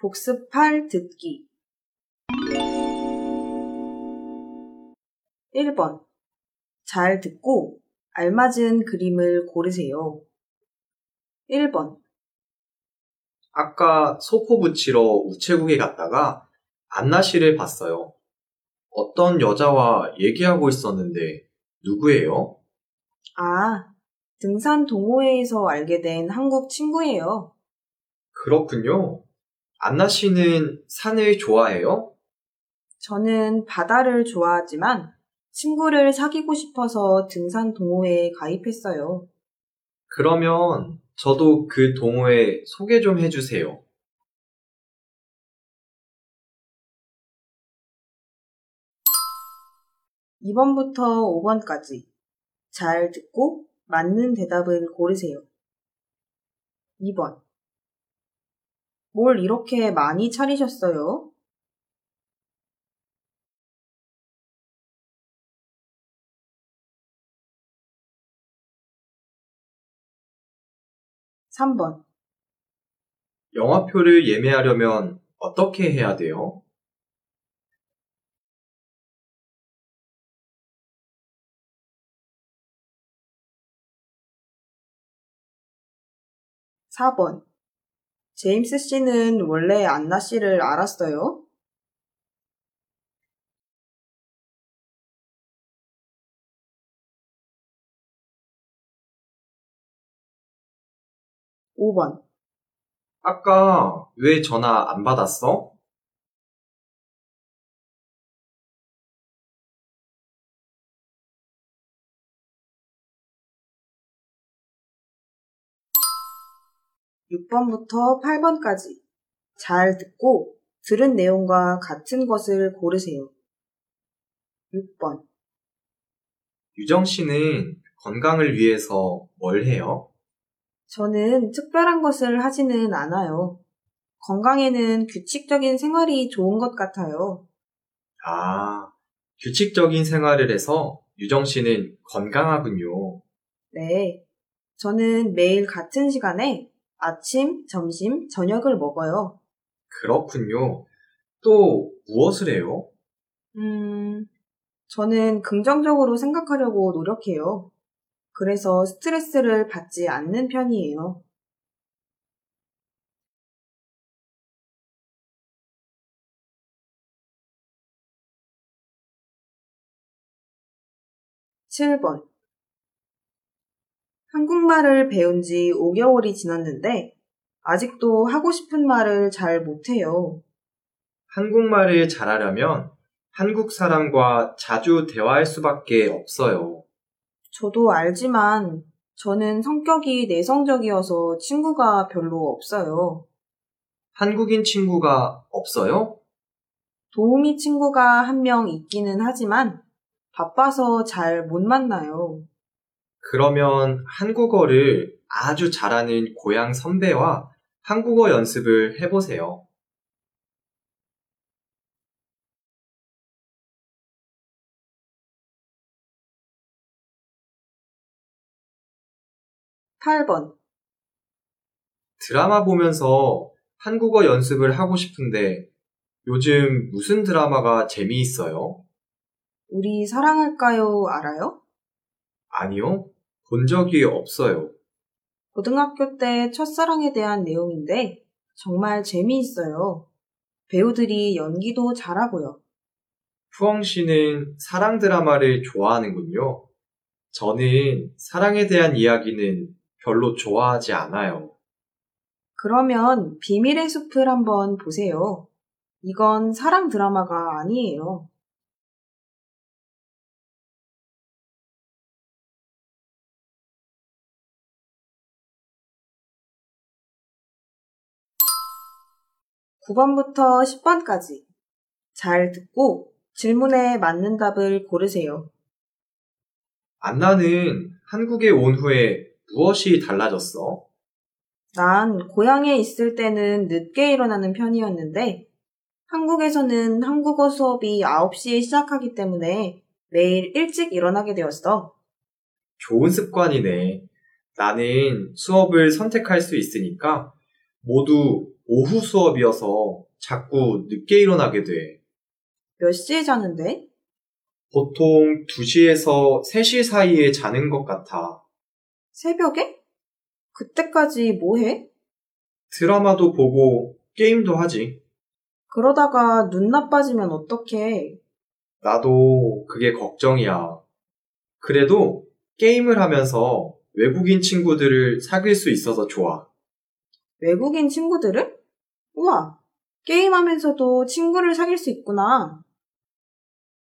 복습할 듣기 1번 잘 듣고 알맞은 그림을 고르세요. 1번 아까 소포 붙이러 우체국에 갔다가 안나 씨를 봤어요. 어떤 여자와 얘기하고 있었는데 누구예요? 아, 등산 동호회에서 알게 된 한국 친구예요. 그렇군요. 안나 씨는 산을 좋아해요? 저는 바다를 좋아하지만 친구를 사귀고 싶어서 등산 동호회에 가입했어요. 그러면 저도 그 동호회 소개 좀 해주세요. 이번부터 5번까지 잘 듣고 맞는 대답을 고르세요. 2번 뭘 이렇게 많이 차리셨어요? 3번 영화표를 예매하려면 어떻게 해야 돼요? 4번 제임스 씨는 원래 안나 씨를 알았어요? 5번 아까 왜 전화 안 받았어? 육 번부터 8번까지 잘 듣고 들은 내용과 같은 것을 고르세요. 6번 유정 씨는 건강을 위해서 뭘 해요? 저는 특별한 것을 하지는 않아요. 건강에는 규칙적인 생활이 좋은 것 같아요. 아, 규칙적인 생활을 해서 유정 씨는 건강하군요. 네. 저는 매일 같은 시간에 아침, 점심, 저녁을 먹어요. 그렇군요. 또 무엇을 해요? 음, 저는 긍정적으로 생각하려고 노력해요. 그래서 스트레스를 받지 않는 편이에요. 칠번 한국말을 배운 지 5개월이 지났는데 아직도 하고 싶은 말을 잘 못해요. 한국말을 잘하려면 한국 사람과 자주 대화할 수밖에 없어요. 저도 알지만 저는 성격이 내성적이어서 친구가 별로 없어요. 한국인 친구가 없어요? 도우미 친구가 한 명 있기는 하지만 바빠서 잘 못 만나요. 그러면 한국어를 아주 잘하는 고향 선배와 한국어 연습을 해보세요. 팔 번 드라마 보면서 한국어 연습을 하고 싶은데 요즘 무슨 드라마가 재미있어요? 우리 사랑할까요 알아요? 아니요, 본 적이 없어요. 고등학교 때 첫사랑에 대한 내용인데 정말 재미있어요. 배우들이 연기도 잘하고요. 푸엉 씨는 사랑 드라마를 좋아하는군요. 저는 사랑에 대한 이야기는 별로 좋아하지 않아요. 그러면 비밀의 숲을 한번 보세요. 이건 사랑 드라마가 아니에요. 구번부터 10번까지 잘 듣고 질문에 맞는 답을 고르세요. 안나는 한국에 온 후에 무엇이 달라졌어? 난 고향에 있을 때는 늦게 일어나는 편이었는데 한국에서는 한국어 수업이 9시에 시작하기 때문에 매일 일찍 일어나게 되었어. 좋은 습관이네. 나는 수업을 선택할 수 있으니까 모두 오후 수업이어서 자꾸 늦게 일어나게 돼. 몇 시에 자는데? 보통 2시에서 3시 사이에 자는 것 같아. 새벽에? 그때까지 뭐 해? 드라마도 보고 게임도 하지. 그러다가 눈 나빠지면 어떡해? 나도 그게 걱정이야. 그래도 게임을 하면서 외국인 친구들을 사귈 수 있어서 좋아. 외국인 친구들을? 우와, 게임하면서도 친구를 사귈 수 있구나.